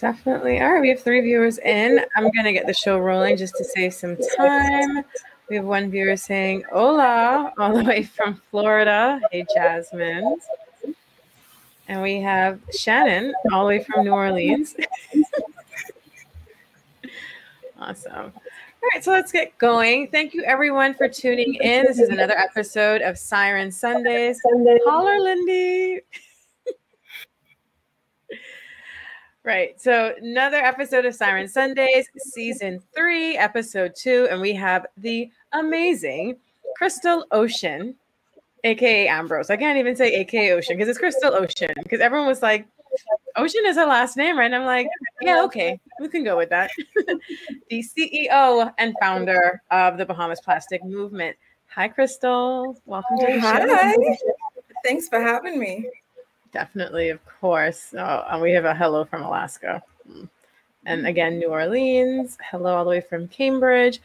Definitely. All right, we have three viewers in. I'm going to get the show rolling just to save some time. We have one viewer saying, Hola, all the way from Florida. Hey, Jasmine. And we have Shannon, all the way from New Orleans. awesome. All right, so let's get going. Thank you, everyone, for tuning in. This is another episode of Siren Sundays. Holler, Lindy. Right. So another episode of Siren Sundays, season three, episode two, and we have the amazing Kristal Ocean, aka Ambrose. I can't even say aka Ocean because it's Kristal Ocean. Because everyone was like, Ocean is her last name, right? And I'm like, yeah, okay, we can go with that. the CEO and founder of the Bahamas Plastic Movement. Hi, Kristal. Welcome to the show. Hi. Thanks for having me. Definitely, of course. Oh, and we have a hello from Alaska. And again, New Orleans. Hello, all the way from Cambridge.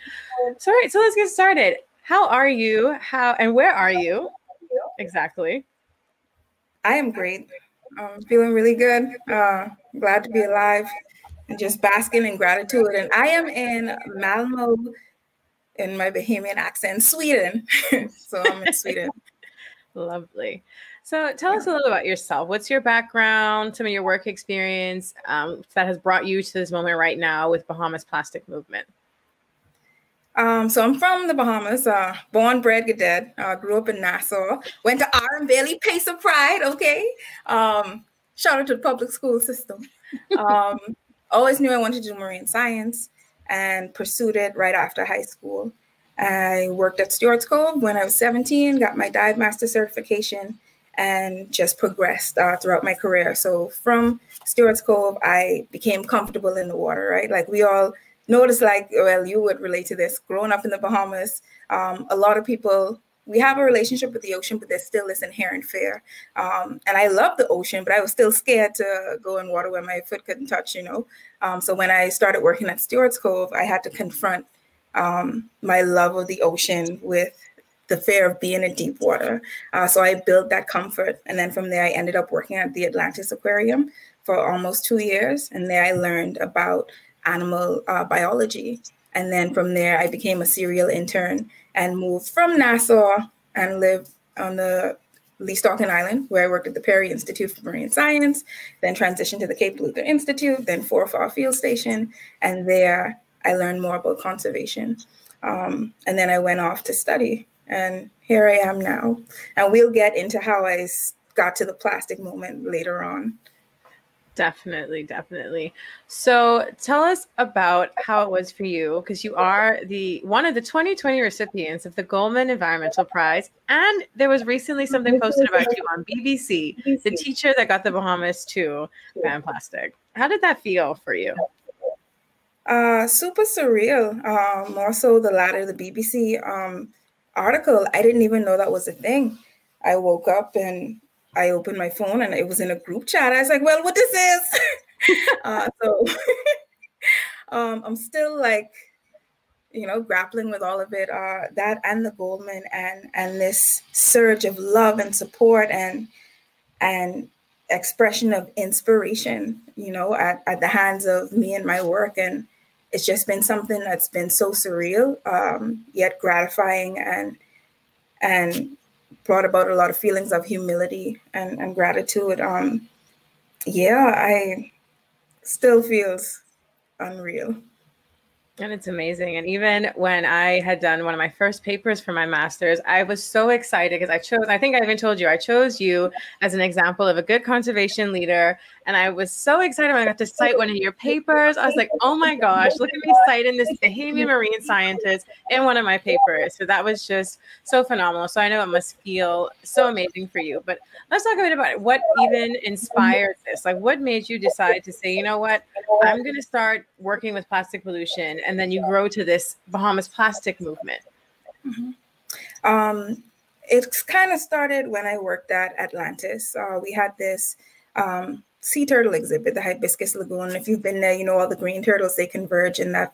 So, all right, so let's get started. How are you? How and where are you? Exactly. I am great. I'm feeling really good. Uh, glad to be alive and just basking in gratitude. And I am in Malmo, in my Bahamian accent, Sweden. so I'm in Sweden. Lovely. So tell us a little about yourself. What's your background, some of your work experience um, that has brought you to this moment right now with Bahamas Plastic Movement? Um, so I'm from the Bahamas, uh, born, bred, dead. Uh, grew up in Nassau. Went to R.M. Bailey, Pace of Pride. Okay. Um, shout out to the public school system. Um, always knew I wanted to do marine science and pursued it right after high school. I worked at Stewart's Cove when I was 17, got my dive master certification, and just progressed uh, throughout my career. So from Stewart's Cove, I became comfortable in the water, right? Like we all notice, like, well, you would relate to this. Growing up in the Bahamas, um, a lot of people, we have a relationship with the ocean, but there's still this inherent fear. Um, and I love the ocean, but I was still scared to go in water where my foot couldn't touch, you know? Um, so when I started working at Stewart's Cove, I had to confront um, my love of the ocean with the fear of being in deep water. Uh, so I built that comfort. And then from there, I ended up working at the Atlantis Aquarium for almost two years. And there I learned about animal uh, biology. And then from there, I became a serial intern and moved from Nassau and lived on the Lee Stocking Island, where I worked at the Perry Institute for Marine Science, then transitioned to the Cape Eleuthera Institute, then Forfar Field Station. And there I learned more about conservation. Um, and then I went off to study and here I am now. And we'll get into how I got to the plastic moment later on. Definitely, definitely. So tell us about how it was for you, because you are the one of the 2020 recipients of the Goldman Environmental Prize. And there was recently something posted about you on BBC, the teacher that got the Bahamas to ban plastic. How did that feel for you? Uh, super surreal. Um, more so the latter, the BBC. Um, article. I didn't even know that was a thing. I woke up and I opened my phone and it was in a group chat. I was like, well, what this is? uh, so um, I'm still like, you know, grappling with all of it. Uh, that and the Goldman and and this surge of love and support and and expression of inspiration, you know, at, at the hands of me and my work. And it's just been something that's been so surreal, um, yet gratifying and and brought about a lot of feelings of humility and, and gratitude. Um, yeah, I still feels unreal. And it's amazing. And even when I had done one of my first papers for my master's, I was so excited because I chose, I think I even told you, I chose you as an example of a good conservation leader. And I was so excited when I got to cite one of your papers. I was like, oh my gosh, look at me citing this Bahamian marine scientist in one of my papers. So that was just so phenomenal. So I know it must feel so amazing for you. But let's talk a bit about. What even inspired this? Like, what made you decide to say, you know what, I'm going to start working with plastic pollution and then you grow to this Bahamas plastic movement? Mm-hmm. Um, it's kind of started when I worked at Atlantis. Uh, we had this um, sea turtle exhibit, the Hibiscus Lagoon. If you've been there, you know all the green turtles they converge in that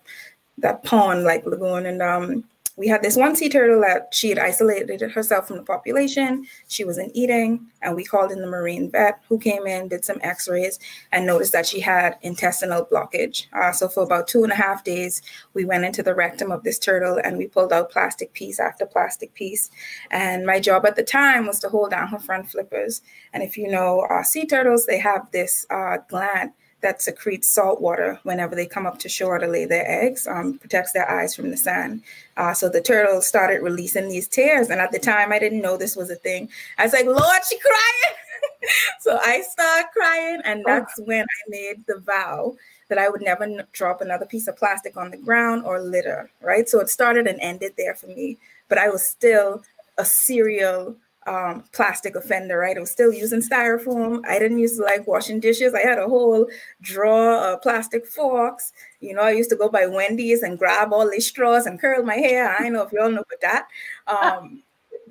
that pond like lagoon, and um, we had this one sea turtle that she had isolated herself from the population. She wasn't eating, and we called in the marine vet who came in, did some x rays, and noticed that she had intestinal blockage. Uh, so, for about two and a half days, we went into the rectum of this turtle and we pulled out plastic piece after plastic piece. And my job at the time was to hold down her front flippers. And if you know uh, sea turtles, they have this uh, gland that secretes salt water whenever they come up to shore to lay their eggs, um, protects their eyes from the sun. Uh, so the turtle started releasing these tears. And at the time, I didn't know this was a thing. I was like, Lord, she crying. so I started crying. And oh. that's when I made the vow that I would never drop another piece of plastic on the ground or litter, right? So it started and ended there for me. But I was still a serial um, plastic offender, right? I was still using styrofoam. I didn't used to like washing dishes. I had a whole drawer of plastic forks. You know, I used to go by Wendy's and grab all these straws and curl my hair. I know if y'all know about that. Um,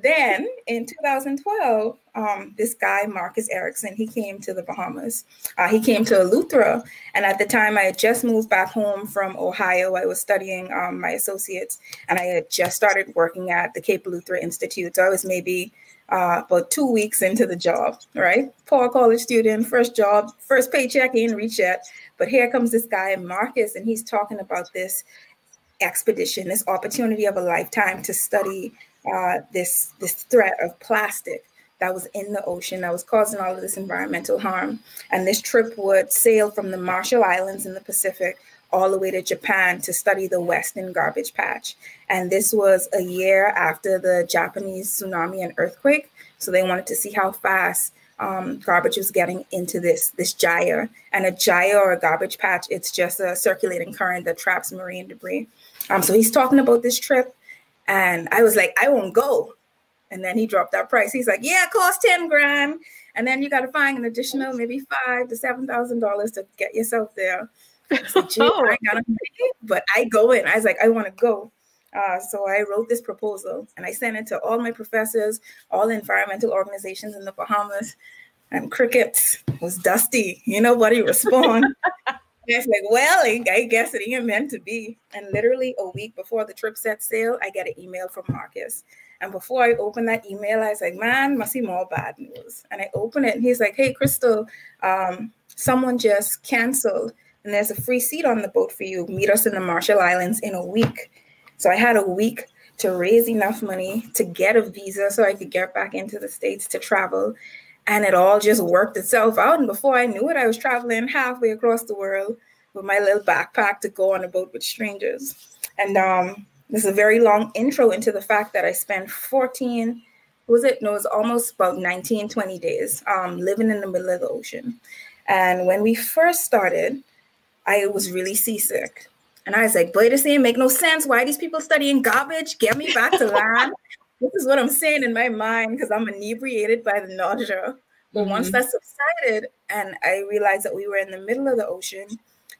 then in 2012, um, this guy, Marcus Eriksen, he came to the Bahamas. Uh, he came to Eleuthera. And at the time, I had just moved back home from Ohio. I was studying um, my associates and I had just started working at the Cape Eleuthera Institute. So I was maybe uh, about two weeks into the job, right? Poor college student, first job, first paycheck, ain't reach yet. But here comes this guy, Marcus, and he's talking about this expedition, this opportunity of a lifetime to study uh, this, this threat of plastic that was in the ocean that was causing all of this environmental harm. And this trip would sail from the Marshall Islands in the Pacific all the way to Japan to study the Western garbage patch. And this was a year after the Japanese tsunami and earthquake. So they wanted to see how fast um, garbage was getting into this this gyre. And a gyre or a garbage patch, it's just a circulating current that traps marine debris. Um, so he's talking about this trip, and I was like, I won't go. And then he dropped that price. He's like, Yeah, it costs ten grand, and then you got to find an additional maybe five to seven thousand dollars to get yourself there. I oh. I got but I go in. I was like, I want to go. Uh, so I wrote this proposal and I sent it to all my professors, all environmental organizations in the Bahamas. And crickets was dusty. You know nobody respond. it's like, well, I guess it ain't meant to be. And literally a week before the trip set sail, I get an email from Marcus. And before I open that email, I was like, man, must be more bad news. And I open it and he's like, hey, Kristal, um, someone just canceled and there's a free seat on the boat for you. Meet us in the Marshall Islands in a week. So I had a week to raise enough money to get a visa so I could get back into the States to travel. And it all just worked itself out. And before I knew it, I was traveling halfway across the world with my little backpack to go on a boat with strangers. And um, this is a very long intro into the fact that I spent 14, was it? No, it was almost about 19, 20 days um, living in the middle of the ocean. And when we first started, I was really seasick. And I was like, boy, this ain't make no sense. Why are these people studying garbage? Get me back to land. this is what I'm saying in my mind because I'm inebriated by the nausea. But mm-hmm. once that subsided and I realized that we were in the middle of the ocean,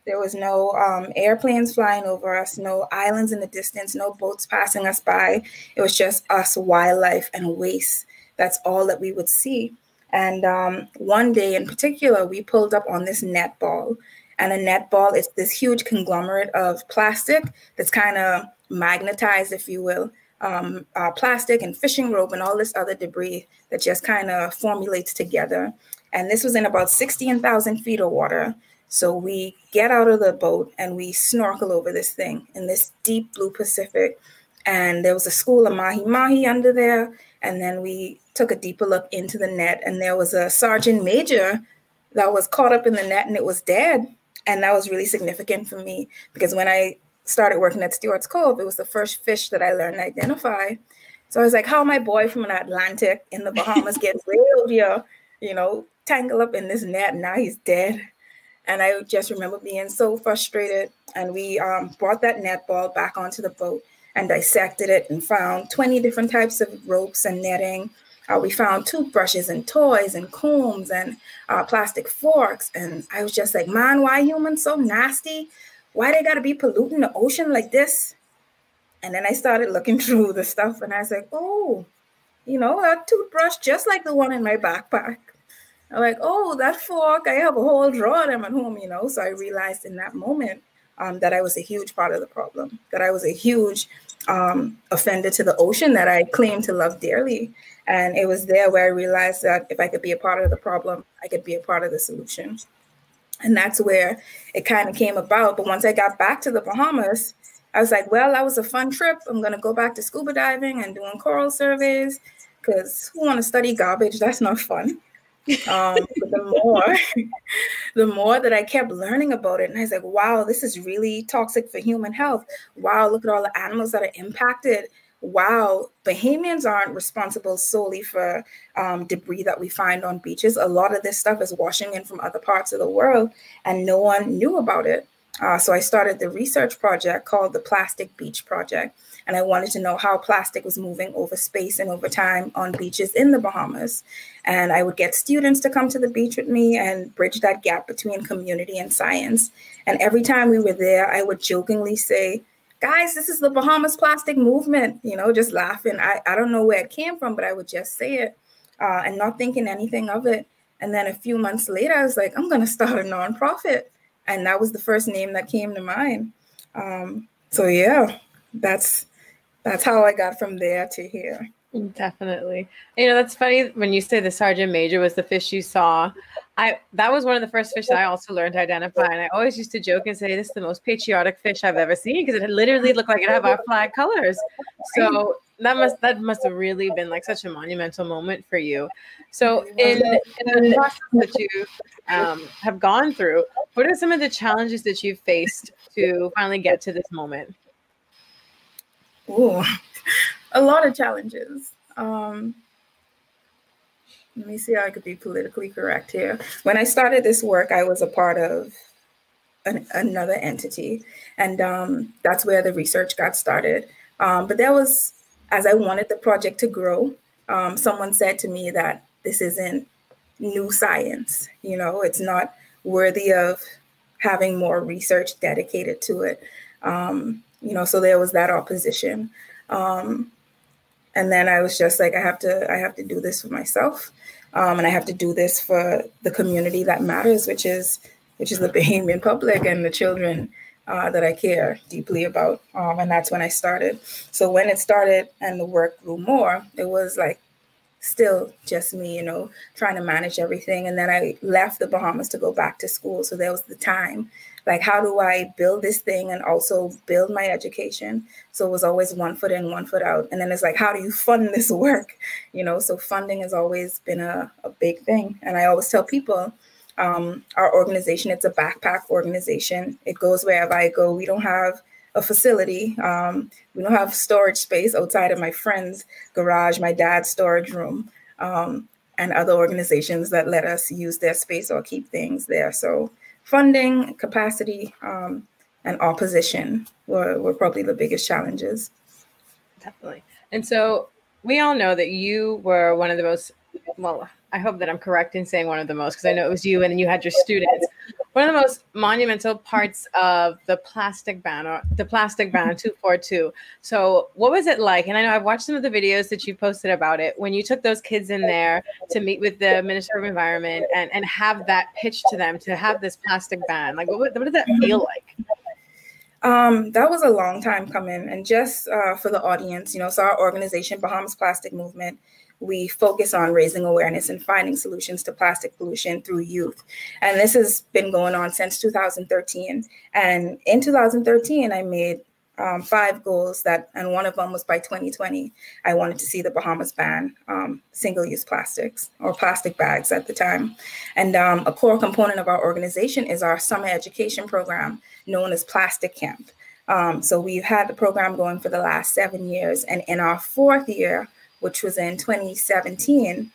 there was no um, airplanes flying over us, no islands in the distance, no boats passing us by. It was just us, wildlife, and waste. That's all that we would see. And um, one day in particular, we pulled up on this net ball and a net ball is this huge conglomerate of plastic that's kind of magnetized, if you will, um, uh, plastic and fishing rope and all this other debris that just kind of formulates together. And this was in about 16,000 feet of water. So we get out of the boat and we snorkel over this thing in this deep blue Pacific. And there was a school of mahi mahi under there. And then we took a deeper look into the net, and there was a sergeant major that was caught up in the net and it was dead. And that was really significant for me because when I started working at Stewart's Cove, it was the first fish that I learned to identify. So I was like, how my boy from an Atlantic in the Bahamas gets way here, you know, tangled up in this net. And now he's dead. And I just remember being so frustrated. And we um, brought that net ball back onto the boat and dissected it and found 20 different types of ropes and netting uh, we found toothbrushes and toys and combs and uh, plastic forks. And I was just like, man, why humans so nasty? Why they gotta be polluting the ocean like this? And then I started looking through the stuff and I was like, oh, you know, a toothbrush just like the one in my backpack. I'm like, oh, that fork, I have a whole drawer of them at home, you know. So I realized in that moment um, that I was a huge part of the problem, that I was a huge um, offender to the ocean that I claim to love dearly. And it was there where I realized that if I could be a part of the problem, I could be a part of the solution. And that's where it kind of came about. But once I got back to the Bahamas, I was like, well, that was a fun trip. I'm going to go back to scuba diving and doing coral surveys because who want to study garbage? That's not fun. Um, but the more, the more that I kept learning about it, and I was like, wow, this is really toxic for human health. Wow, look at all the animals that are impacted wow, Bahamians aren't responsible solely for um, debris that we find on beaches. A lot of this stuff is washing in from other parts of the world, and no one knew about it. Uh, so I started the research project called the Plastic Beach Project. And I wanted to know how plastic was moving over space and over time on beaches in the Bahamas. And I would get students to come to the beach with me and bridge that gap between community and science. And every time we were there, I would jokingly say, guys, this is the Bahamas plastic movement, you know, just laughing. I, I don't know where it came from, but I would just say it uh, and not thinking anything of it. And then a few months later, I was like, I'm going to start a nonprofit. And that was the first name that came to mind. Um, so yeah, that's that's how I got from there to here. Definitely. You know, that's funny when you say the sergeant major was the fish you saw. I that was one of the first fish that I also learned to identify, and I always used to joke and say this is the most patriotic fish I've ever seen because it literally looked like it had our flag colors. So that must that must have really been like such a monumental moment for you. So in, in the process that you um, have gone through, what are some of the challenges that you've faced to finally get to this moment? Oh, a lot of challenges. Um, let me see how I could be politically correct here. When I started this work, I was a part of an, another entity, and um, that's where the research got started. Um, but there was, as I wanted the project to grow, um, someone said to me that this isn't new science. You know, it's not worthy of having more research dedicated to it. Um, you know, so there was that opposition. Um, and then I was just like, I have to, I have to do this for myself. Um, and I have to do this for the community that matters, which is which is the Bahamian public and the children uh, that I care deeply about. Um, and that's when I started. So when it started and the work grew more, it was like still just me, you know, trying to manage everything. And then I left the Bahamas to go back to school. So there was the time like how do i build this thing and also build my education? So it was always one foot in one foot out. And then it's like how do you fund this work? You know so funding has always been a, a big thing. And i always tell people um, our organization it's a backpack organization. It goes wherever i go. We don't have a facility um, we don't have storage space outside of my friend's garage my dad's storage room um, and other organizations that let us use their space or keep things there so funding, capacity, um, and opposition were, were probably the biggest challenges. Definitely. And so we all know that you were one of the most, well, I hope that I'm correct in saying one of the most, because I know it was you and then you had your students one of the most monumental parts of the plastic ban or the plastic ban mm-hmm. 242 so what was it like? And i know i've watched some of the videos that you posted about it. When you took those kids in there to meet with the minister of environment and and have that pitch to them to have this plastic ban like what, what did that feel like? Um, that was a long time coming and just uh, for the audience you know so our organization bahamas plastic movement we focus on raising awareness and finding solutions to plastic pollution through youth. And this has been going on since 2013. And in 2013, I made um, five goals that, and one of them was by 2020, I wanted to see the Bahamas ban um, single use plastics or plastic bags at the time. And um, a core component of our organization is our summer education program known as Plastic Camp. Um, so we've had the program going for the last seven years. And in our fourth year, which was in 2017,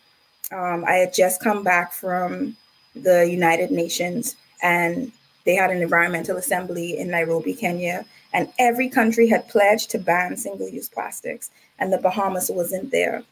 um, I had just come back from the United Nations and they had an environmental assembly in Nairobi, Kenya, and every country had pledged to ban single use plastics, and the Bahamas wasn't there.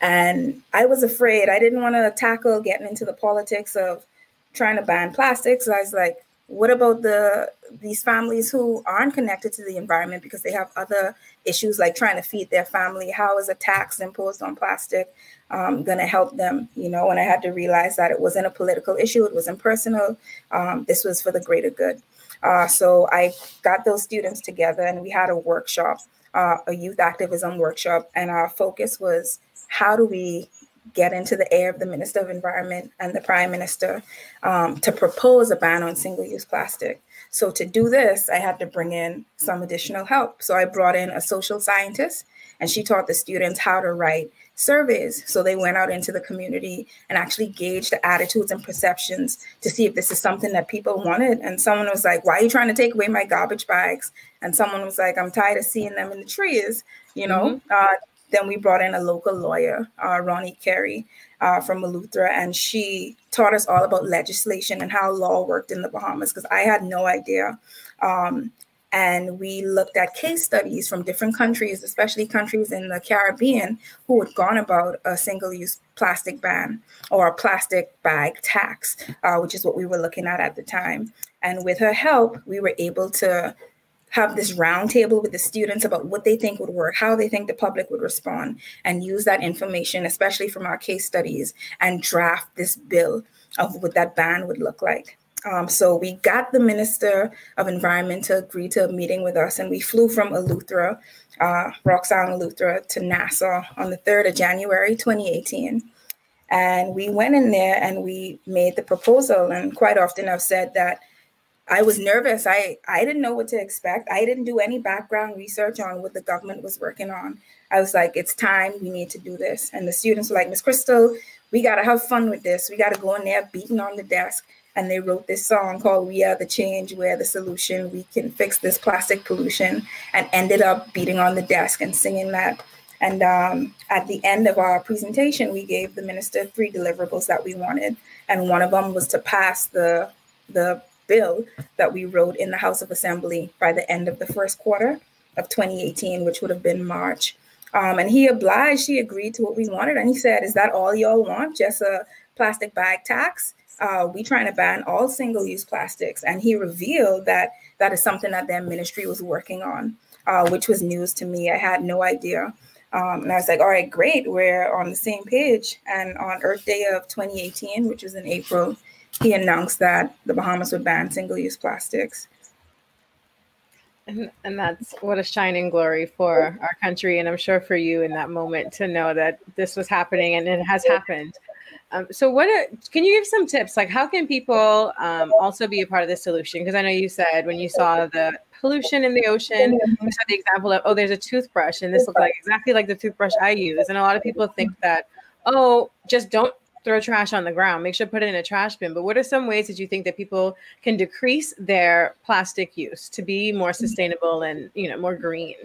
And I was afraid. I didn't want to tackle getting into the politics of trying to ban plastics. I was like, what about the these families who aren't connected to the environment because they have other issues like trying to feed their family? How is a tax imposed on plastic um, going to help them? You know, and I had to realize that it wasn't a political issue; it wasn't personal. Um, this was for the greater good. Uh, so I got those students together and we had a workshop, uh, a youth activism workshop, and our focus was how do we get into the air of the Minister of Environment and the Prime Minister um, to propose a ban on single use plastic. So, to do this, I had to bring in some additional help. So, I brought in a social scientist and she taught the students how to write surveys. So, they went out into the community and actually gauged the attitudes and perceptions to see if this is something that people wanted. And someone was like, Why are you trying to take away my garbage bags? And someone was like, I'm tired of seeing them in the trees. You know, mm-hmm. uh, then we brought in a local lawyer, uh, Ronnie Carey uh, from Eleuthera, and she taught us all about legislation and how law worked in the Bahamas because I had no idea. Um, and we looked at case studies from different countries, especially countries in the Caribbean, who had gone about a single use plastic ban or a plastic bag tax, uh, which is what we were looking at at the time. And with her help, we were able to have this roundtable with the students about what they think would work, how they think the public would respond, and use that information, especially from our case studies, and draft this bill of what that ban would look like. Um, so we got the Minister of Environment to agree to a meeting with us, and we flew from Eleuthera, uh, Sound, Eleuthera, to Nassau on the 3rd of January 2018. And we went in there and we made the proposal. And quite often I've said that I was nervous. I, I didn't know what to expect. I didn't do any background research on what the government was working on. I was like, it's time. We need to do this. And the students were like, Miss Kristal, we got to have fun with this. We got to go in there beating on the desk. And they wrote this song called We Are the Change, We're the Solution. We can fix this plastic pollution. And ended up beating on the desk and singing that. And um, at the end of our presentation, we gave the minister three deliverables that we wanted. And one of them was to pass the, the bill that we wrote in the House of Assembly by the end of the first quarter of 2018, which would have been March. Um, and he obliged, he agreed to what we wanted. And he said, Is that all y'all want? Just a plastic bag tax? Uh, we trying to ban all single use plastics. And he revealed that that is something that their ministry was working on, uh, which was news to me. I had no idea. Um, and I was like, all right, great. We're on the same page. And on Earth Day of 2018, which was in April, he announced that the Bahamas would ban single use plastics. And, and that's what a shining glory for our country. And I'm sure for you in that moment to know that this was happening and it has happened. Um, so, what are, can you give some tips? Like, how can people um, also be a part of the solution? Because I know you said when you saw the pollution in the ocean, you said the example of, oh, there's a toothbrush, and this looks like exactly like the toothbrush I use. And a lot of people think that, oh, just don't throw trash on the ground make sure to put it in a trash bin but what are some ways that you think that people can decrease their plastic use to be more sustainable and you know more green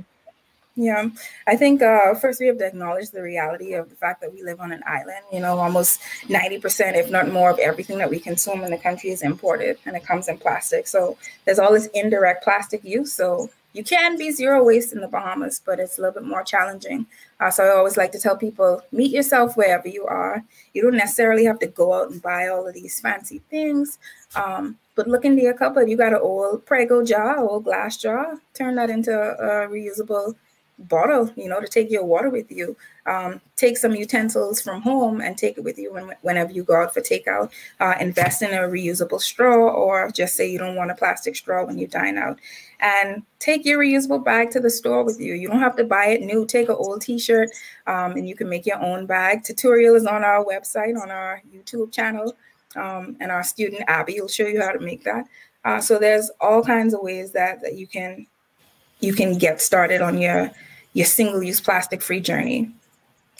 yeah, I think uh, first we have to acknowledge the reality of the fact that we live on an island. You know, almost 90%, if not more, of everything that we consume in the country is imported and it comes in plastic. So there's all this indirect plastic use. So you can be zero waste in the Bahamas, but it's a little bit more challenging. Uh, so I always like to tell people meet yourself wherever you are. You don't necessarily have to go out and buy all of these fancy things. Um, but look into your cupboard. You got an old Prego jar, old glass jar. Turn that into a reusable bottle, you know, to take your water with you. Um, take some utensils from home and take it with you when, whenever you go out for takeout. Uh, invest in a reusable straw, or just say you don't want a plastic straw when you dine out. And take your reusable bag to the store with you. You don't have to buy it new. Take an old T-shirt, um, and you can make your own bag. Tutorial is on our website, on our YouTube channel, um, and our student Abby will show you how to make that. Uh, so there's all kinds of ways that that you can you can get started on your your single use plastic free journey.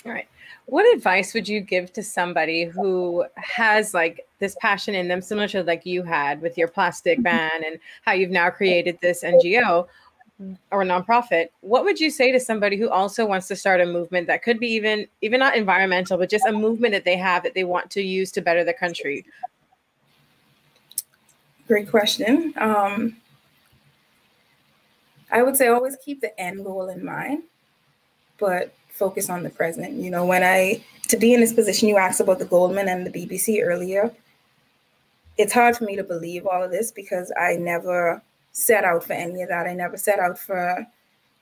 All right. What advice would you give to somebody who has like this passion in them, similar to like you had with your plastic mm-hmm. ban and how you've now created this NGO or nonprofit? What would you say to somebody who also wants to start a movement that could be even even not environmental, but just a movement that they have that they want to use to better the country? Great question. Um, I would say always keep the end goal in mind, but focus on the present. You know, when I, to be in this position, you asked about the Goldman and the BBC earlier. It's hard for me to believe all of this because I never set out for any of that. I never set out for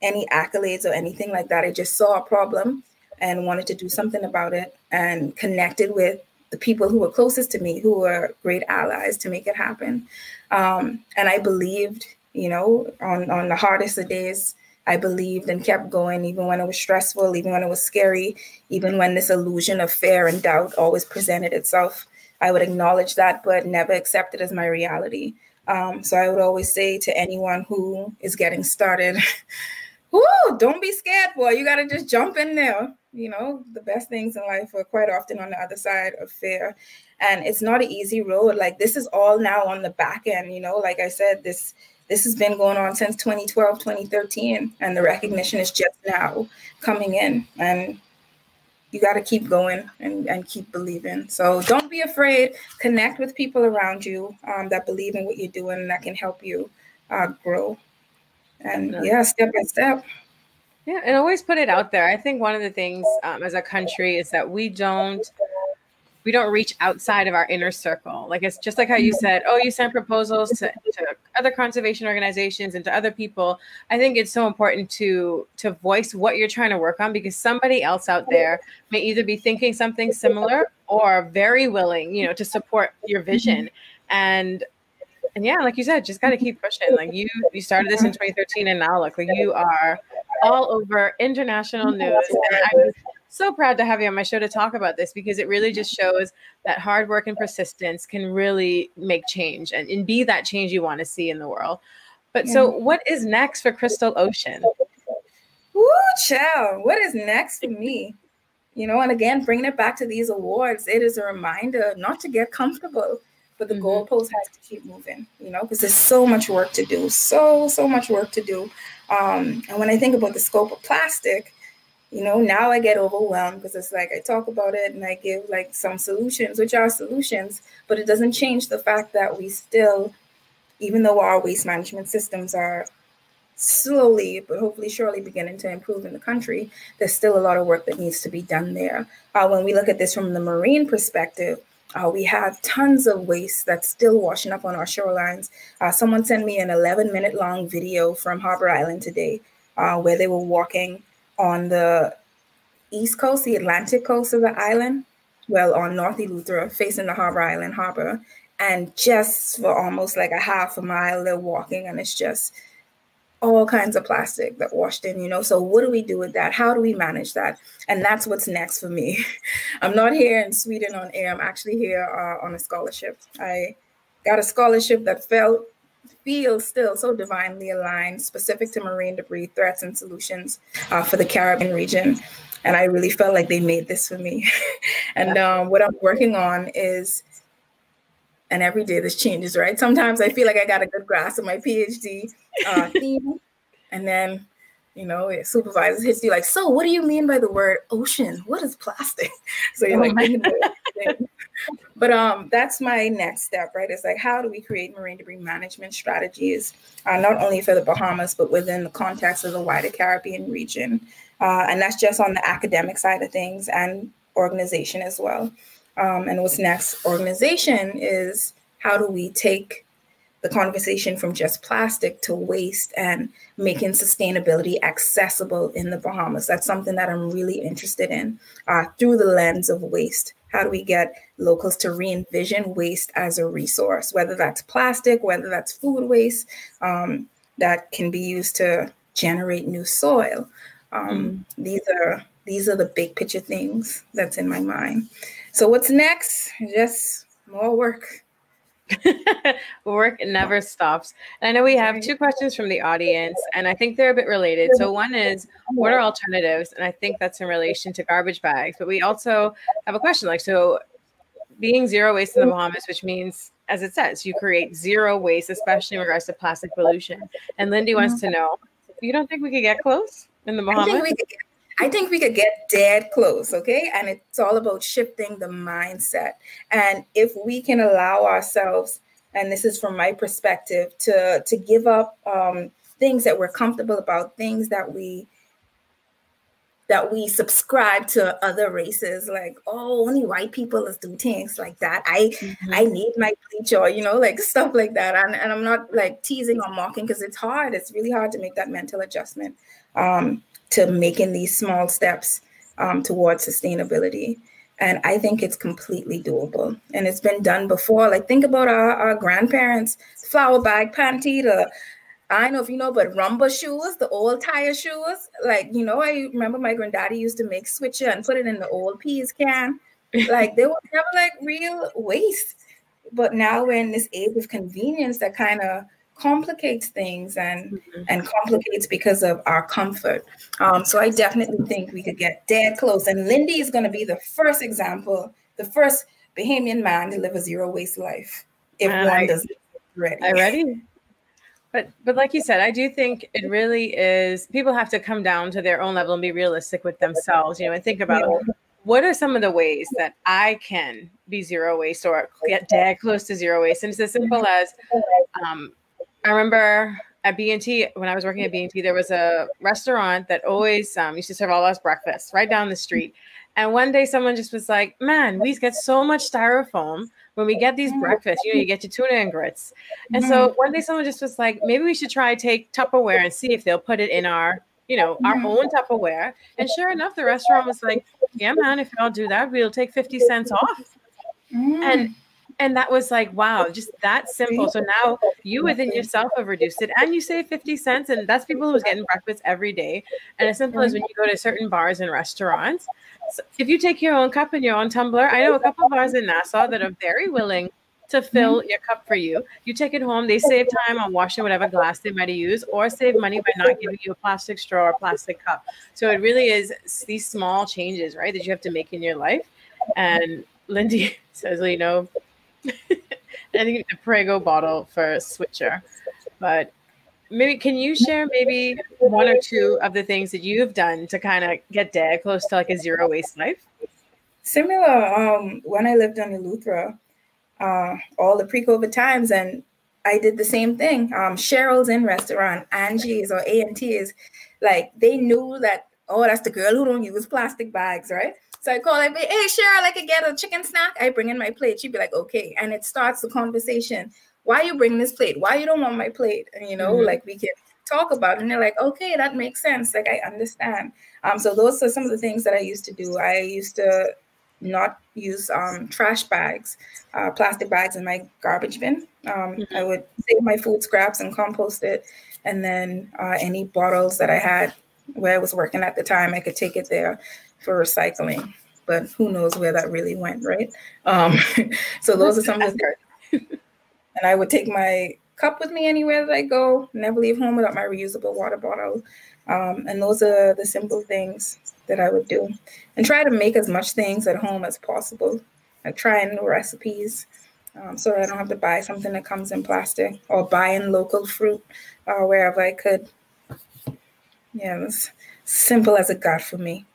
any accolades or anything like that. I just saw a problem and wanted to do something about it and connected with the people who were closest to me, who were great allies to make it happen. Um, and I believed, you know, on, on the hardest of days, I believed and kept going, even when it was stressful, even when it was scary, even when this illusion of fear and doubt always presented itself. I would acknowledge that, but never accept it as my reality. Um, so I would always say to anyone who is getting started, Woo, don't be scared, boy. You got to just jump in there. You know, the best things in life are quite often on the other side of fear. And it's not an easy road. Like this is all now on the back end, you know, like I said, this this has been going on since 2012 2013 and the recognition is just now coming in. And you got to keep going and, and keep believing. So don't be afraid. Connect with people around you um, that believe in what you're doing and that can help you uh, grow. And yeah. step by step. Yeah and always put it out there. I think one of the things um, as a country is that we don't we don't reach outside of our inner circle. Like it's just like how you mm-hmm. said, oh, you send proposals to, to other conservation organizations and to other people. I think it's so important to to voice what you're trying to work on because somebody else out there may either be thinking something similar or very willing, you know, to support your vision. And and yeah, like you said, just got to keep pushing. Like you, you started this in 2013, and now look, like you are all over international news. And I so proud to have you on my show to talk about this because it really just shows that hard work and persistence can really make change and, and be that change you want to see in the world. But yeah. so, what is next for Kristal Ocean? Woo, child, what is next for me? You know, and again, bringing it back to these awards, it is a reminder not to get comfortable, but the mm-hmm. goalpost has to keep moving, you know, because there's so much work to do, so, so much work to do. Um, and when I think about the scope of plastic, you know now i get overwhelmed because it's like i talk about it and i give like some solutions which are solutions but it doesn't change the fact that we still even though our waste management systems are slowly but hopefully surely beginning to improve in the country there's still a lot of work that needs to be done there uh, when we look at this from the marine perspective uh, we have tons of waste that's still washing up on our shorelines. Uh, someone sent me an 11 minute long video from Harbor Island today uh, where they were walking on the east coast, the Atlantic coast of the island, well, on North Eleuthera, facing the Harbor Island Harbor. And just for almost like a half a mile, they're walking, and it's just all kinds of plastic that washed in, you know. So, what do we do with that? How do we manage that? And that's what's next for me. I'm not here in Sweden on air, I'm actually here uh, on a scholarship. I got a scholarship that felt feel still so divinely aligned, specific to marine debris threats and solutions uh, for the Caribbean region. And I really felt like they made this for me. and um, what I'm working on is, and every day this changes, right? Sometimes I feel like I got a good grasp of my PhD uh, theme, and then you know, supervisors hits you like, so what do you mean by the word ocean? What is plastic? So you're oh like, but um, that's my next step, right? It's like, how do we create marine debris management strategies, uh, not only for the Bahamas, but within the context of the wider Caribbean region? Uh, and that's just on the academic side of things and organization as well. Um, and what's next, organization, is how do we take the conversation from just plastic to waste and making sustainability accessible in the Bahamas. That's something that I'm really interested in uh, through the lens of waste. How do we get locals to re envision waste as a resource, whether that's plastic, whether that's food waste um, that can be used to generate new soil? Um, mm. These are these are the big picture things that's in my mind. So what's next? Just more work. Work never stops. And I know we have two questions from the audience, and I think they're a bit related. So, one is what are alternatives? And I think that's in relation to garbage bags. But we also have a question like, so being zero waste in the Bahamas, which means, as it says, you create zero waste, especially in regards to plastic pollution. And Lindy wants mm-hmm. to know, you don't think we could get close in the Bahamas? I think we could get dead close, okay? And it's all about shifting the mindset. And if we can allow ourselves, and this is from my perspective, to to give up um, things that we're comfortable about, things that we that we subscribe to other races, like oh, only white people is do things like that. I mm-hmm. I need my bleach or you know like stuff like that. And, and I'm not like teasing or mocking because it's hard. It's really hard to make that mental adjustment. Um, to making these small steps um, towards sustainability. And I think it's completely doable. And it's been done before. Like think about our, our grandparents, flower bag panty, the I don't know if you know, but rumba shoes, the old tire shoes. Like, you know, I remember my granddaddy used to make switcher and put it in the old peas can. Like they were never like real waste. But now we're in this age of convenience that kind of complicates things and mm-hmm. and complicates because of our comfort. Um, so I definitely think we could get dead close. And Lindy is going to be the first example, the first Bahamian man to live a zero waste life. If one I, does ready. I ready. But but like you said, I do think it really is people have to come down to their own level and be realistic with themselves, you know, and think about yeah. what are some of the ways that I can be zero waste or get dead close to zero waste. And it's as simple as um, I remember at B&T when I was working at B&T, there was a restaurant that always um, used to serve all us breakfast right down the street. And one day someone just was like, "Man, we get so much styrofoam when we get these breakfasts. You know, you get your tuna and grits." And so one day someone just was like, "Maybe we should try take Tupperware and see if they'll put it in our." You know, our own Tupperware. And sure enough, the restaurant was like, Yeah, man, if y'all do that, we'll take 50 cents off. And and that was like wow just that simple so now you within yourself have reduced it and you save 50 cents and that's people who's getting breakfast every day and as simple as when you go to certain bars and restaurants so if you take your own cup and your own tumbler i know a couple of bars in nassau that are very willing to fill your cup for you. You take it home, they save time on washing whatever glass they might use, or save money by not giving you a plastic straw or plastic cup. So it really is these small changes, right, that you have to make in your life. And Lindy says, well, you know, I think the Prego bottle for a switcher. But maybe can you share maybe one or two of the things that you've done to kind of get dead close to like a zero waste life? Similar. Um, when I lived on Eleuthera, uh, all the pre-COVID times, and I did the same thing. Um, Cheryl's in restaurant, Angie's or A and T's, like they knew that. Oh, that's the girl who don't use plastic bags, right? So I call like, hey, Cheryl, I could get a chicken snack. I bring in my plate. She'd be like, okay. And it starts the conversation. Why you bring this plate? Why you don't want my plate? And you know, mm-hmm. like we can talk about it. And they're like, okay, that makes sense. Like I understand. Um, so those are some of the things that I used to do. I used to not use um, trash bags, uh, plastic bags in my garbage bin. Um, mm-hmm. I would save my food scraps and compost it. And then uh, any bottles that I had where I was working at the time, I could take it there for recycling, but who knows where that really went, right? Um, so those are some of the and I would take my cup with me anywhere that I go, never leave home without my reusable water bottle. Um, and those are the simple things that I would do. And try to make as much things at home as possible. I try new recipes um, so I don't have to buy something that comes in plastic or buy in local fruit uh, wherever I could. Yeah, it's simple as it got for me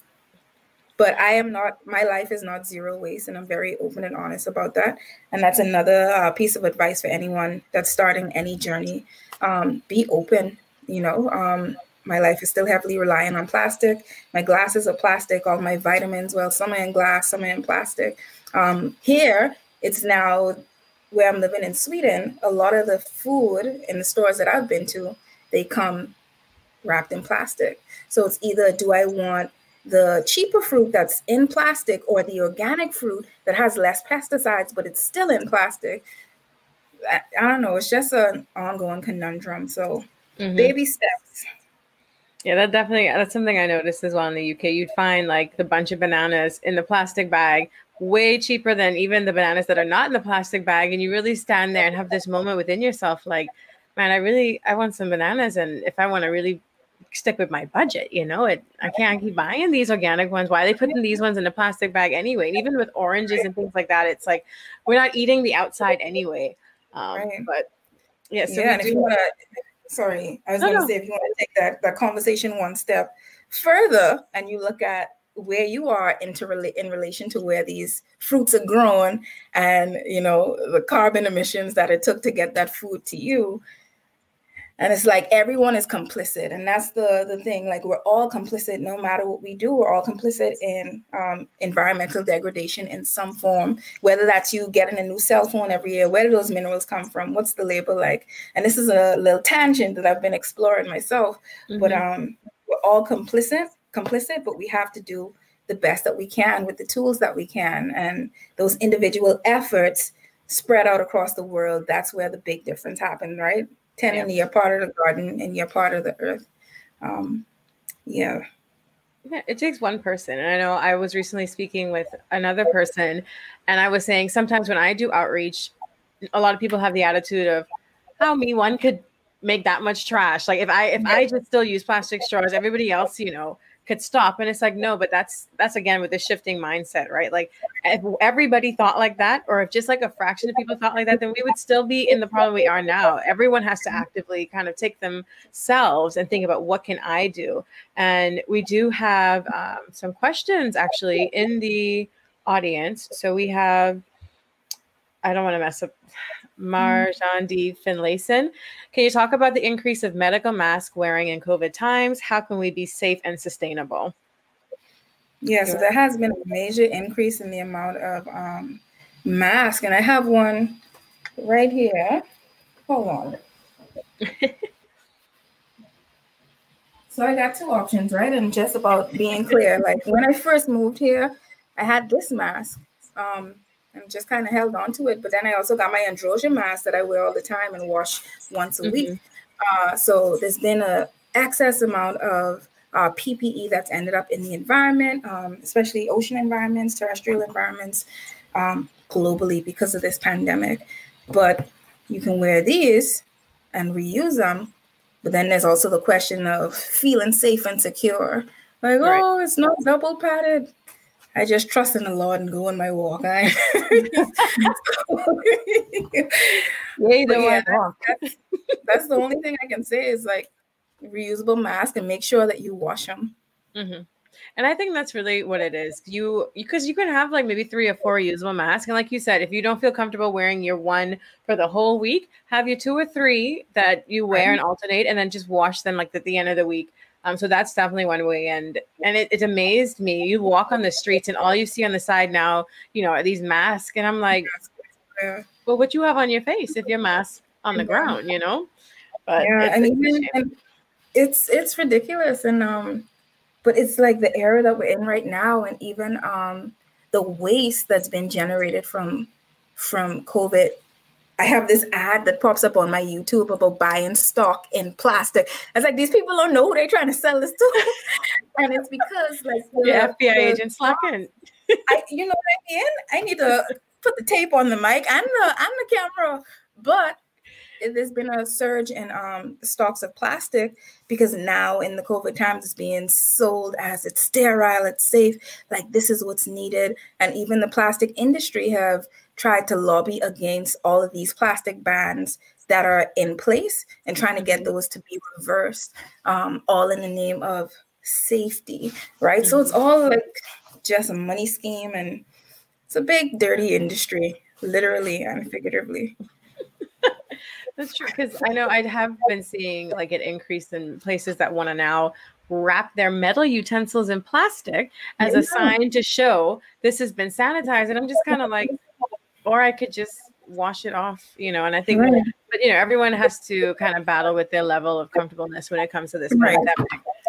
but I am not, my life is not zero waste. And I'm very open and honest about that. And that's another uh, piece of advice for anyone that's starting any journey. Um, be open, you know. Um, my life is still heavily relying on plastic. My glasses are plastic, all my vitamins, well, some are in glass, some are in plastic. Um, here, it's now where I'm living in Sweden, a lot of the food in the stores that I've been to, they come wrapped in plastic. So it's either do I want the cheaper fruit that's in plastic or the organic fruit that has less pesticides, but it's still in plastic. I, I don't know. It's just an ongoing conundrum. So, mm-hmm. baby steps. Yeah, that definitely that's something I noticed as well in the UK. You'd find like the bunch of bananas in the plastic bag way cheaper than even the bananas that are not in the plastic bag. And you really stand there and have this moment within yourself, like, man, I really I want some bananas. And if I want to really stick with my budget. You know, it I can't keep buying these organic ones. Why are they putting these ones in a plastic bag anyway? And even with oranges and things like that, it's like we're not eating the outside anyway. Um, right. But yeah, so yeah. If you want to, sorry, I was no, going to no. say if you want to take that that conversation one step further, and you look at where you are into in relation to where these fruits are grown and you know the carbon emissions that it took to get that food to you and it's like everyone is complicit and that's the the thing like we're all complicit no matter what we do we're all complicit in um, environmental degradation in some form whether that's you getting a new cell phone every year where do those minerals come from what's the label like and this is a little tangent that i've been exploring myself mm-hmm. but um we're all complicit complicit but we have to do the best that we can with the tools that we can. And those individual efforts spread out across the world, that's where the big difference happens, right? Tending yeah. you're part of the garden and you're part of the earth. Um, yeah. Yeah, it takes one person. And I know I was recently speaking with another person, and I was saying sometimes when I do outreach, a lot of people have the attitude of how me one could make that much trash. Like if I if I just still use plastic straws, everybody else, you know, could stop. And it's like, no, but that's that's again with the shifting mindset, right? Like if everybody thought like that, or if just like a fraction of people thought like that, then we would still be in the problem we are now. Everyone has to actively kind of take themselves and think about what can I do. And we do have um, some questions actually in the audience. So we have, I don't want to mess up Marjan D. Finlayson. Can you talk about the increase of medical mask wearing in COVID times? How can we be safe and sustainable? Yeah, so there has been a major increase in the amount of um, mask, and I have one right here. Hold on. so I got two options, right? And just about being clear, like when I first moved here, I had this mask. Um, and just kind of held on to it. But then I also got my androgen mask that I wear all the time and wash once a mm-hmm. week. Uh, so there's been a excess amount of uh, PPE that's ended up in the environment, um, especially ocean environments, terrestrial environments, um, globally because of this pandemic. But you can wear these and reuse them. But then there's also the question of feeling safe and secure. Like, right. oh, it's not double padded. I just trust in the Lord and go on my walk. I yeah, that's, that's, that's, the only thing I can say is like reusable mask and make sure that you wash them. Mm-hmm. And I think that's really what it is. You because you can have like maybe three or four reusable masks, and like you said, if you don't feel comfortable wearing your one for the whole week, have your two or three that you wear and alternate, and then just wash them like at the end of the week um, so that's definitely one way. And and it, it amazed me. You walk on the streets and all you see on the side now, you know, are these masks. And I'm like, well, what do you have on your face if your mask on the ground, you know? But yeah, and even and it's it's ridiculous. And um, but it's like the era that we're in right now, and even um the waste that's been generated from from COVID I have this ad that pops up on my YouTube about buying stock in plastic. I was like, these people don't know who they're trying to sell this to. and it's because like the, FBI the, agent slacking. I, you know what I mean? I need to put the tape on the mic and the and the camera. But there's been a surge in um, stocks of plastic because now in the COVID times it's being sold as it's sterile, it's safe, like this is what's needed. And even the plastic industry have tried to lobby against all of these plastic bans that are in place and trying to get those to be reversed, um, all in the name of safety, right? Mm-hmm. So it's all like just a money scheme and it's a big dirty industry, literally and figuratively. That's true because I know I have been seeing like an increase in places that want to now wrap their metal utensils in plastic as a sign to show this has been sanitized. And I'm just kind of like, or I could just wash it off, you know. And I think, right. but you know, everyone has to kind of battle with their level of comfortableness when it comes to this pandemic.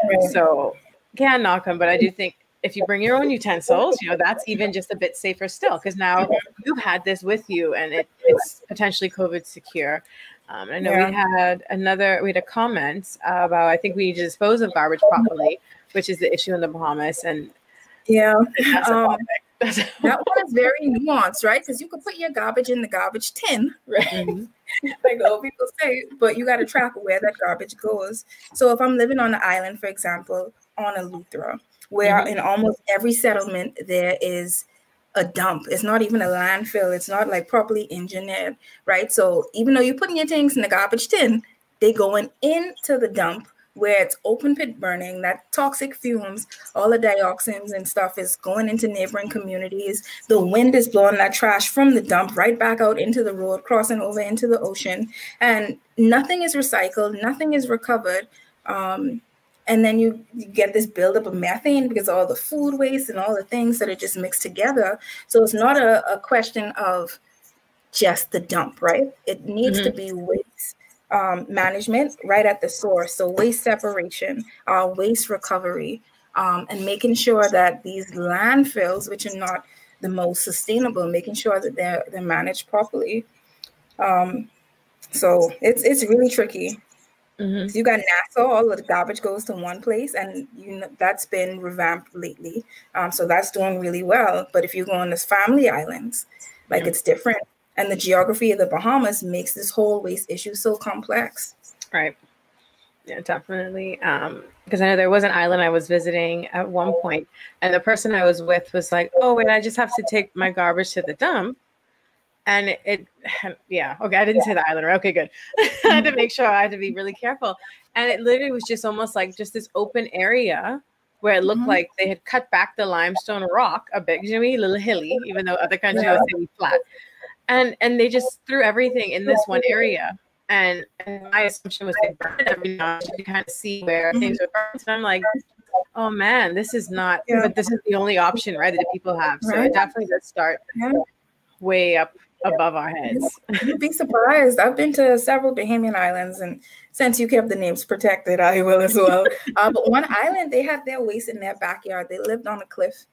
Right. So can't knock them, but I do think if you bring your own utensils, you know, that's even just a bit safer still because now you've had this with you and it, it's potentially COVID secure. Um, I know yeah. we had another, we had a comment about, I think we need to dispose of garbage properly, which is the issue in the Bahamas. And yeah, um, that one is very nuanced, right? Because you could put your garbage in the garbage tin, right? Mm-hmm. like old people say, but you got to track where that garbage goes. So if I'm living on an island, for example, on Eleuthera, where mm-hmm. in almost every settlement there is a dump. It's not even a landfill. It's not like properly engineered, right? So even though you're putting your things in the garbage tin, they going into the dump where it's open pit burning, that toxic fumes, all the dioxins and stuff is going into neighboring communities. The wind is blowing that trash from the dump right back out into the road, crossing over into the ocean, and nothing is recycled, nothing is recovered. Um, and then you, you get this buildup of methane because all the food waste and all the things that are just mixed together. So it's not a, a question of just the dump, right? It needs mm-hmm. to be waste um, management right at the source. So waste separation, uh, waste recovery, um, and making sure that these landfills, which are not the most sustainable, making sure that they're they're managed properly. Um, so it's it's really tricky. Mm-hmm. So you got Nassau, all the garbage goes to one place, and you know that's been revamped lately. Um, so that's doing really well. But if you go on this family islands, like yeah. it's different, and the geography of the Bahamas makes this whole waste issue so complex. Right. Yeah, definitely. Um, because I know there was an island I was visiting at one point, and the person I was with was like, "Oh, wait, I just have to take my garbage to the dump." And it, it yeah, okay, I didn't say the island. Okay, good. I had to make sure I had to be really careful, and it literally was just almost like just this open area where it looked mm-hmm. like they had cut back the limestone rock a bit, you know, a little hilly, even though other countries yeah. would say flat, and and they just threw everything in this one area and, and my assumption was they burned every now to kind of see where mm-hmm. things were burned. And I'm like, oh man, this is not, yeah. but this is the only option, right, that people have. So right. it definitely does start yeah. way up above our heads. You'd be surprised. I've been to several Bahamian islands, and since you kept the names protected, I will as well. uh, but one island, they had their waste in their backyard. They lived on a cliff.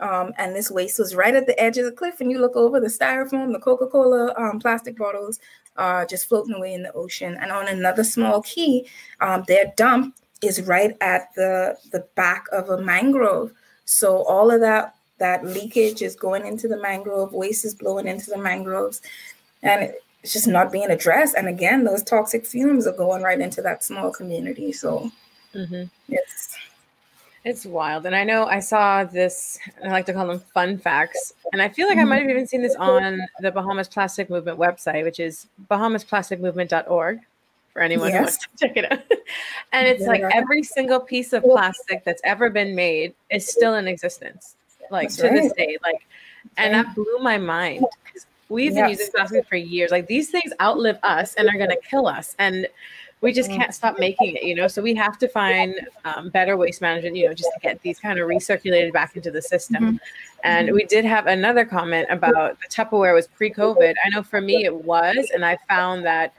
Um, and this waste was right at the edge of the cliff. And you look over the styrofoam, the Coca Cola um, plastic bottles, uh, just floating away in the ocean. And on another small cay, um, their dump is right at the the back of a mangrove. So all of that that leakage is going into the mangrove, waste is blowing into the mangroves, and it's just not being addressed. And again, those toxic fumes are going right into that small community. So mm-hmm. it's it's wild. And I know I saw this, I like to call them fun facts. And I feel like I mm-hmm. might have even seen this on the Bahamas Plastic Movement website, which is bahamasplasticmovement.org for anyone yes. who wants to check it out. and it's yeah. like every single piece of plastic that's ever been made is still in existence, like that's to right. this day. Like, and that blew my mind because we've yes. been using plastic for years. Like these things outlive us and are going to kill us. And we just can't stop making it, you know. So we have to find um, better waste management, you know, just to get these kind of recirculated back into the system. Mm-hmm. And we did have another comment about the Tupperware was pre-COVID. I know for me it was, and I found that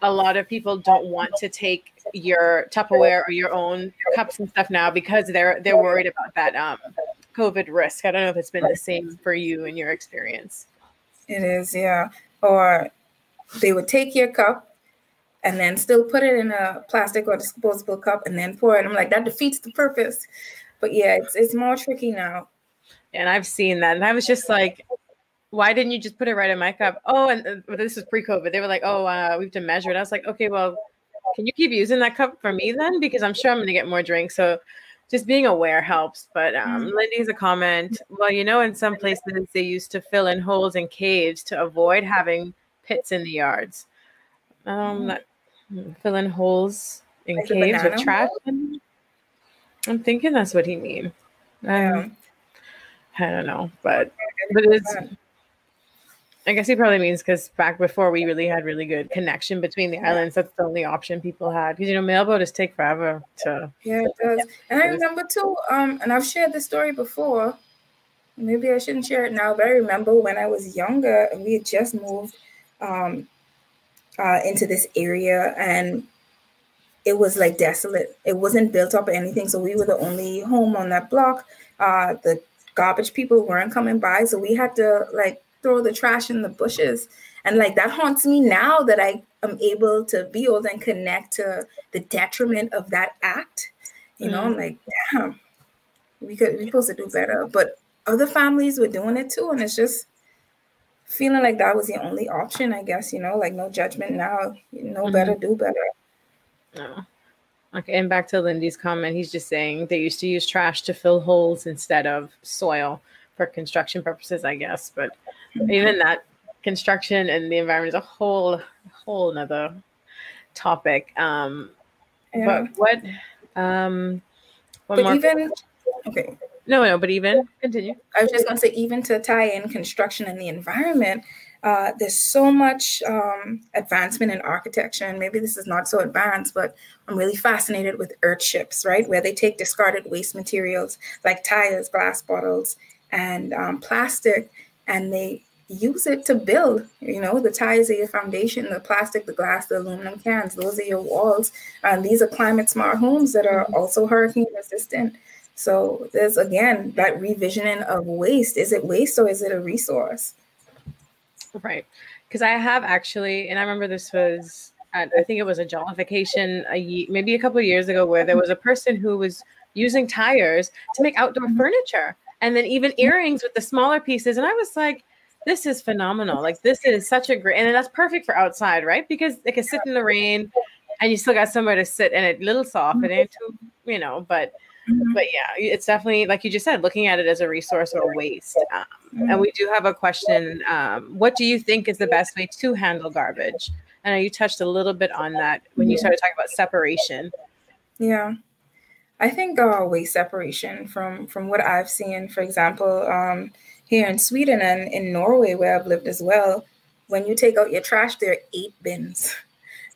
a lot of people don't want to take your Tupperware or your own cups and stuff now because they're they're worried about that um, COVID risk. I don't know if it's been the same for you in your experience. It is, yeah. Or they would take your cup and then still put it in a plastic or disposable cup and then pour it. I'm like, that defeats the purpose. But yeah, it's it's more tricky now. And I've seen that. And I was just like, why didn't you just put it right in my cup? Oh, and uh, this is pre-COVID. They were like, oh, uh, we have to measure it. I was like, okay, well, can you keep using that cup for me then? Because I'm sure I'm gonna get more drinks. So just being aware helps. But um, mm-hmm. Lindy's a comment. Well, you know, in some places they used to fill in holes in caves to avoid having pits in the yards. Um, mm-hmm. that fill in holes in like caves with trash. I'm thinking that's what he mean. Um, I don't know, but but it's. I guess he probably means because back before we really had really good connection between the islands, that's the only option people had. Because you know, mailboats take forever to. Yeah, it does. And I remember too. Um, and I've shared this story before. Maybe I shouldn't share it now, but I remember when I was younger and we had just moved um, uh, into this area and it was like desolate. It wasn't built up or anything. So we were the only home on that block. Uh, the garbage people weren't coming by. So we had to like throw the trash in the bushes. And like that haunts me now that I am able to be old and connect to the detriment of that act. You know, mm I'm like, damn, we could we supposed to do better. But other families were doing it too. And it's just feeling like that was the only option, I guess, you know, like no judgment now, you know mm-hmm. better, do better. No. Okay, and back to Lindy's comment, he's just saying they used to use trash to fill holes instead of soil for construction purposes, I guess. But mm-hmm. even that construction and the environment is a whole whole another topic. Um yeah. but what um one but even okay no, no, but even continue. I was just going to say, even to tie in construction and the environment, uh, there's so much um, advancement in architecture, and maybe this is not so advanced, but I'm really fascinated with earthships, right? Where they take discarded waste materials like tires, glass bottles, and um, plastic, and they use it to build. You know, the tires are your foundation, the plastic, the glass, the aluminum cans, those are your walls. And these are climate smart homes that are also hurricane resistant. So there's again that revisioning of waste. Is it waste or is it a resource? Right. Because I have actually, and I remember this was, at, I think it was a jollification a ye- maybe a couple of years ago, where there was a person who was using tires to make outdoor mm-hmm. furniture, and then even earrings with the smaller pieces. And I was like, this is phenomenal. Like this is such a great, and that's perfect for outside, right? Because they can sit in the rain, and you still got somewhere to sit, and it little soft. It ain't too, you know, but Mm-hmm. But yeah, it's definitely like you just said, looking at it as a resource or waste. Um, mm-hmm. And we do have a question. Um, what do you think is the best way to handle garbage? I know you touched a little bit on that when you started talking about separation. Yeah. I think uh, waste separation from from what I've seen, for example, um, here in Sweden and in Norway, where I've lived as well, when you take out your trash, there are eight bins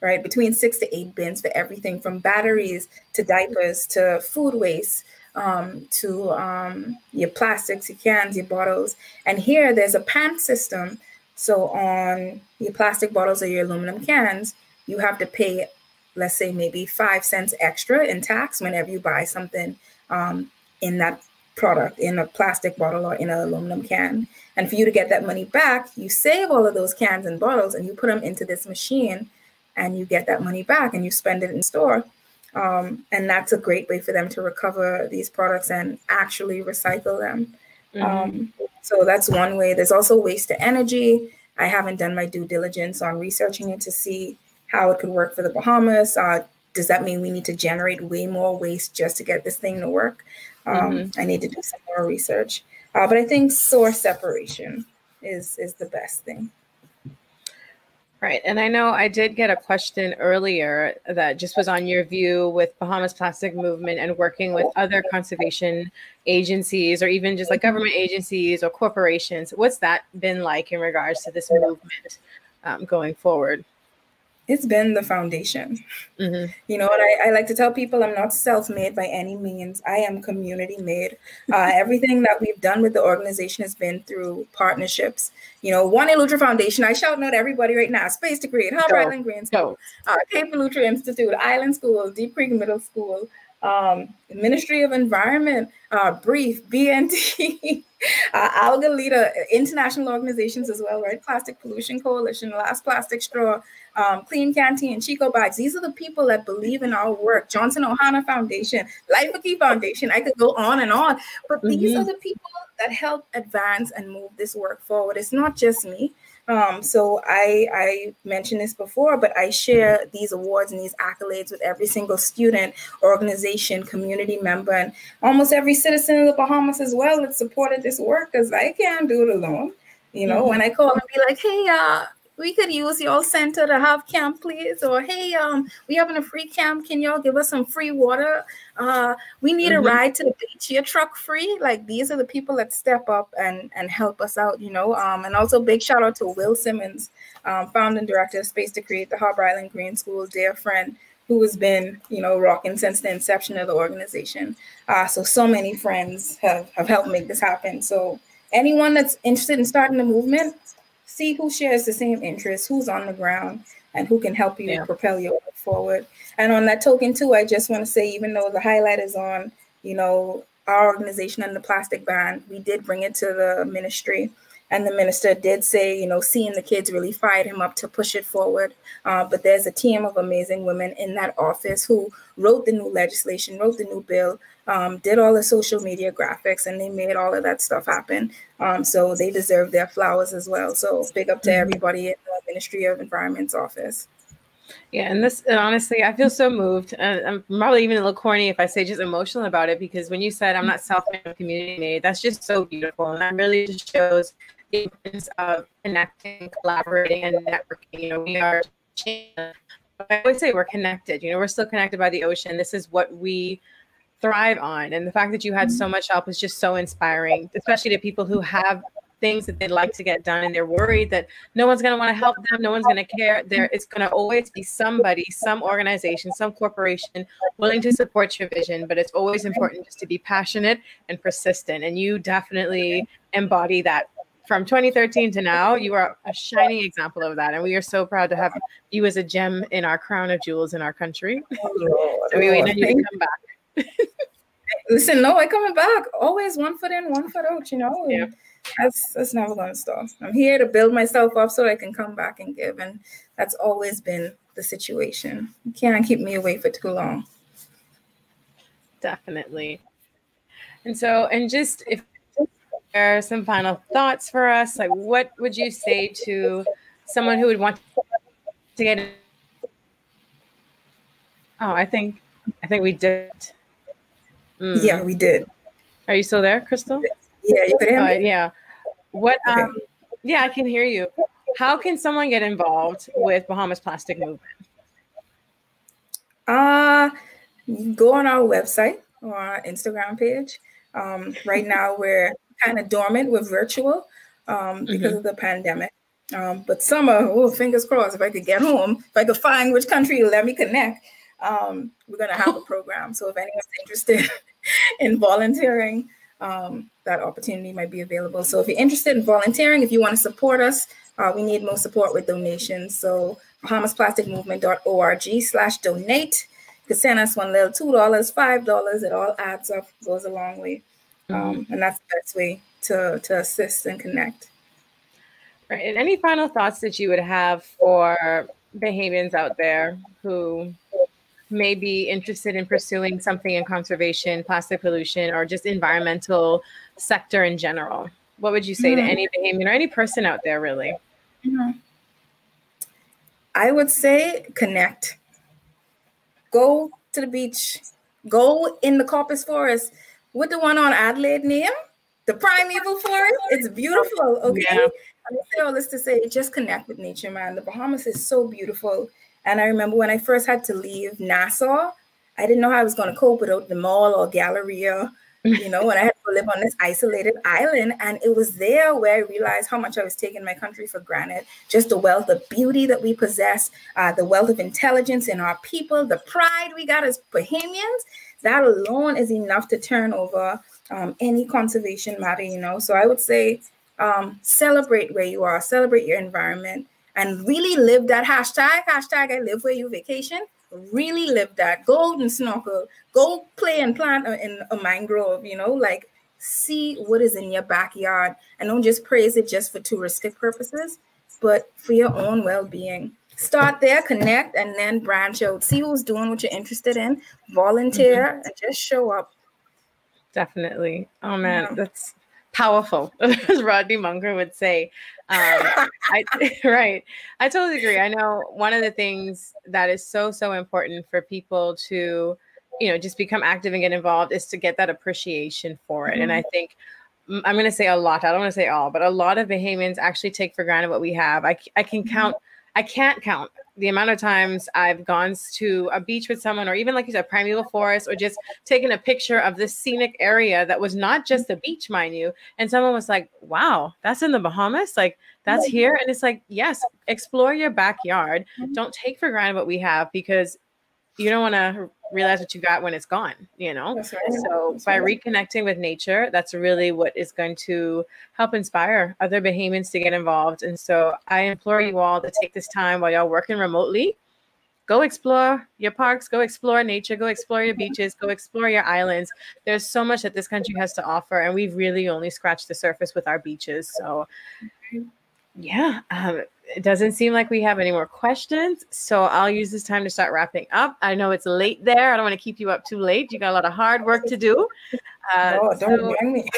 right? Between six to eight bins for everything from batteries to diapers to food waste um, to um, your plastics, your cans, your bottles. And here there's a pan system. So on your plastic bottles or your aluminum cans, you have to pay, let's say, maybe five cents extra in tax whenever you buy something um, in that product in a plastic bottle or in an aluminum can. And for you to get that money back, you save all of those cans and bottles and you put them into this machine and you get that money back and you spend it in store. Um, and that's a great way for them to recover these products and actually recycle them. Mm-hmm. Um, so that's one way. There's also waste to energy. I haven't done my due diligence on researching it to see how it could work for the Bahamas. Uh, does that mean we need to generate way more waste just to get this thing to work? Um, mm-hmm. I need to do some more research. Uh, but I think source separation is is the best thing. Right. And I know I did get a question earlier that just was on your view with Bahamas Plastic Movement and working with other conservation agencies or even just like government agencies or corporations. What's that been like in regards to this movement um, going forward? It's been the foundation. Mm-hmm. You know what I, I, like to tell people? I'm not self-made by any means. I am community made. Uh, everything that we've done with the organization has been through partnerships. You know, One Eleuthera Foundation. I shout out everybody right now: Space to Create, Harbour Island Green School, uh, Cape Eleuthera Institute, Island School, Deep Creek Middle School, um, Ministry of Environment, uh, BREEF, BNT, uh, Algalita, international organizations as well, right? Plastic Pollution Coalition, Last Plastic Straw, um, Klean Kanteen, Chico Bags. These are the people that believe in our work. Johnson Ohana Foundation, Lyford Cay Foundation. I could go on and on, but mm-hmm. these are the people that help advance and move this work forward. It's not just me. Um, so I I mentioned this before, but I share these awards and these accolades with every single student, organization, community member, and almost every citizen of the Bahamas as well that supported this work because I can't do it alone. You know, mm-hmm. when I call and be like, hey, uh, we could use your center to have camp, please. Or hey, um, we having a free camp. Can y'all give us some free water? Uh, we need mm-hmm. a ride to the beach. Your truck free. Like these are the people that step up and and help us out, you know. Um, and also big shout out to Will Simmons, um, founder and director of Space to Create the Harbour Island Green School, dear friend who has been, you know, rocking since the inception of the organization. Uh, so so many friends have have helped make this happen. So anyone that's interested in starting the movement, see who shares the same interests, who's on the ground, and who can help you yeah. propel your work forward. And on that token, too, I just want to say, even though the highlight is on, you know, our organization and the plastic ban, we did bring it to the ministry. And the minister did say, you know, seeing the kids really fired him up to push it forward. Uh, but there's a team of amazing women in that office who wrote the new legislation, wrote the new bill, um, did all the social media graphics, and they made all of that stuff happen. Um, so they deserve their flowers as well. So big up to mm-hmm. everybody in the Ministry of Environment's office. Yeah, and this and honestly, I feel so moved. And I'm probably even a little corny if I say just emotional about it because when you said I'm not self-made, community made, that's just so beautiful, and that really just shows the importance of connecting, collaborating, and networking. You know, we are. I would say we're connected. You know, we're still connected by the ocean. This is what we thrive on. And the fact that you had so mm-hmm. much help is just so inspiring, especially to people who have things that they'd like to get done and they're worried that no one's going to want to help them no one's going to care there it's going to always be somebody some organization some corporation willing to support your vision but it's always important just to be passionate and persistent and you definitely embody that from 2013 to now you are a shining example of that and we are so proud to have you as a gem in our crown of jewels in our country oh, so we wait oh, you to come back Listen, no, I coming back. Always one foot in, one foot out. You know. Yeah. That's that's never gonna stop. I'm here to build myself up so I can come back and give, and that's always been the situation. You can't keep me away for too long. Definitely. And so, and just if there are some final thoughts for us, like what would you say to someone who would want to get? Oh, I think, I think we did. Mm. Yeah, we did. Are you still there, Kristal? Yeah, you could hear me. Uh, yeah. What? Okay. Um, yeah, I can hear you. How can someone get involved with Bahamas Plastic Movement? Uh, go on our website or our Instagram page. Um, right now, we're kind of dormant with virtual um, because mm-hmm. of the pandemic. Um, but summer, oh, fingers crossed, if I could get home, if I could find which country let me connect, um, we're going to have a program. So if anyone's interested in volunteering, um, that opportunity might be available. So if you're interested in volunteering, if you want to support us, uh, we need more support with donations. So BahamasPlasticMovement.org slash donate. You can send us one little $2, $5. It all adds up, goes a long way. Um, mm-hmm. and that's the best way to, to assist and connect. Right. And any final thoughts that you would have for Bahamians out there who may be interested in pursuing something in conservation, plastic pollution, or just environmental sector in general? What would you say mm-hmm. to any Bahamian or any person out there, really? Mm-hmm. I would say connect. Go to the beach. Go in the Coppice Forest with the one on Adelaide name, the primeval forest. It's beautiful. Okay. Yeah. I say all this to say just connect with nature, man. The Bahamas is so beautiful. And I remember when I first had to leave Nassau, I didn't know how I was going to cope without the mall or Galleria, you know, and I had to live on this isolated island. And it was there where I realized how much I was taking my country for granted. Just the wealth of beauty that we possess, uh, the wealth of intelligence in our people, the pride we got as Bahamians. That alone is enough to turn over um, any conservation matter, you know. So I would say um, celebrate where you are, celebrate your environment and really live that hashtag, hashtag I live where you vacation. Really live that. Go and snorkel. Go play and plant in a mangrove, you know, like see what is in your backyard and don't just praise it just for touristic purposes, but for your own well-being. Start there, connect, and then branch out. See who's doing what you're interested in, volunteer, mm-hmm. and just show up. Definitely. Oh man, yeah. that's powerful, as Rodney Munger would say. Um, I, right. I totally agree. I know one of the things that is so, so important for people to, you know, just become active and get involved is to get that appreciation for it. Mm-hmm. And I mm-hmm. think I'm going to say a lot. I don't want to say all, but a lot of Bahamians actually take for granted what we have. I, I can mm-hmm. I can't count the amount of times I've gone to a beach with someone, or even like you said, primeval forest, or just taken a picture of this scenic area that was not just a beach, mind you. And someone was like, wow, that's in the Bahamas. Like that's here. And it's like, yes, explore your backyard. Mm-hmm. Don't take for granted what we have because you don't want to realize what you got when it's gone, you know? Right. So that's by right. reconnecting with nature, that's really what is going to help inspire other Bahamians to get involved. And so I implore you all to take this time while y'all working remotely. Go explore your parks, go explore nature, go explore your beaches, go explore your islands. There's so much that this country has to offer, and we've really only scratched the surface with our beaches. So, yeah, um, it doesn't seem like we have any more questions. So I'll use this time to start wrapping up. I know it's late there. I don't want to keep you up too late. You got a lot of hard work to do. Uh, oh, don't so, me.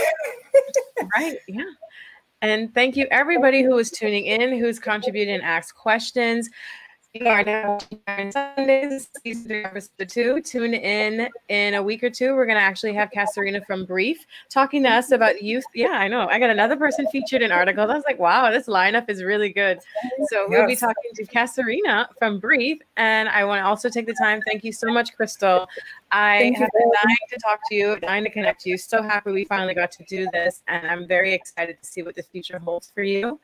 right. Yeah. And thank you everybody who was tuning in, who's contributed and asked questions. We are now on Sundays, season episode two. Tune in in a week or two. We're going to actually have Kasarina from BREEF talking to us about youth. Yeah, I know. I got another person featured in articles. I was like, wow, this lineup is really good. So we'll be talking to Kasarina from BREEF. And I want to also take the time. Thank you so much, Kristal. I Thank have been dying to talk to you, dying to connect to you. So happy we finally got to do this. And I'm very excited to see what the future holds for you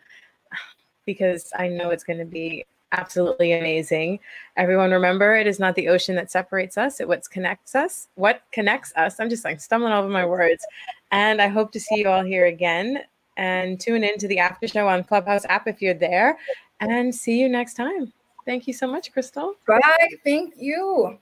because I know it's going to be absolutely amazing. Everyone remember it is not the ocean that separates us, it what connects us. What connects us? I'm just like stumbling over my words. And I hope to see you all here again and tune in to the after show on Clubhouse app if you're there and see you next time. Thank you so much, Kristal. Bye. Thank you.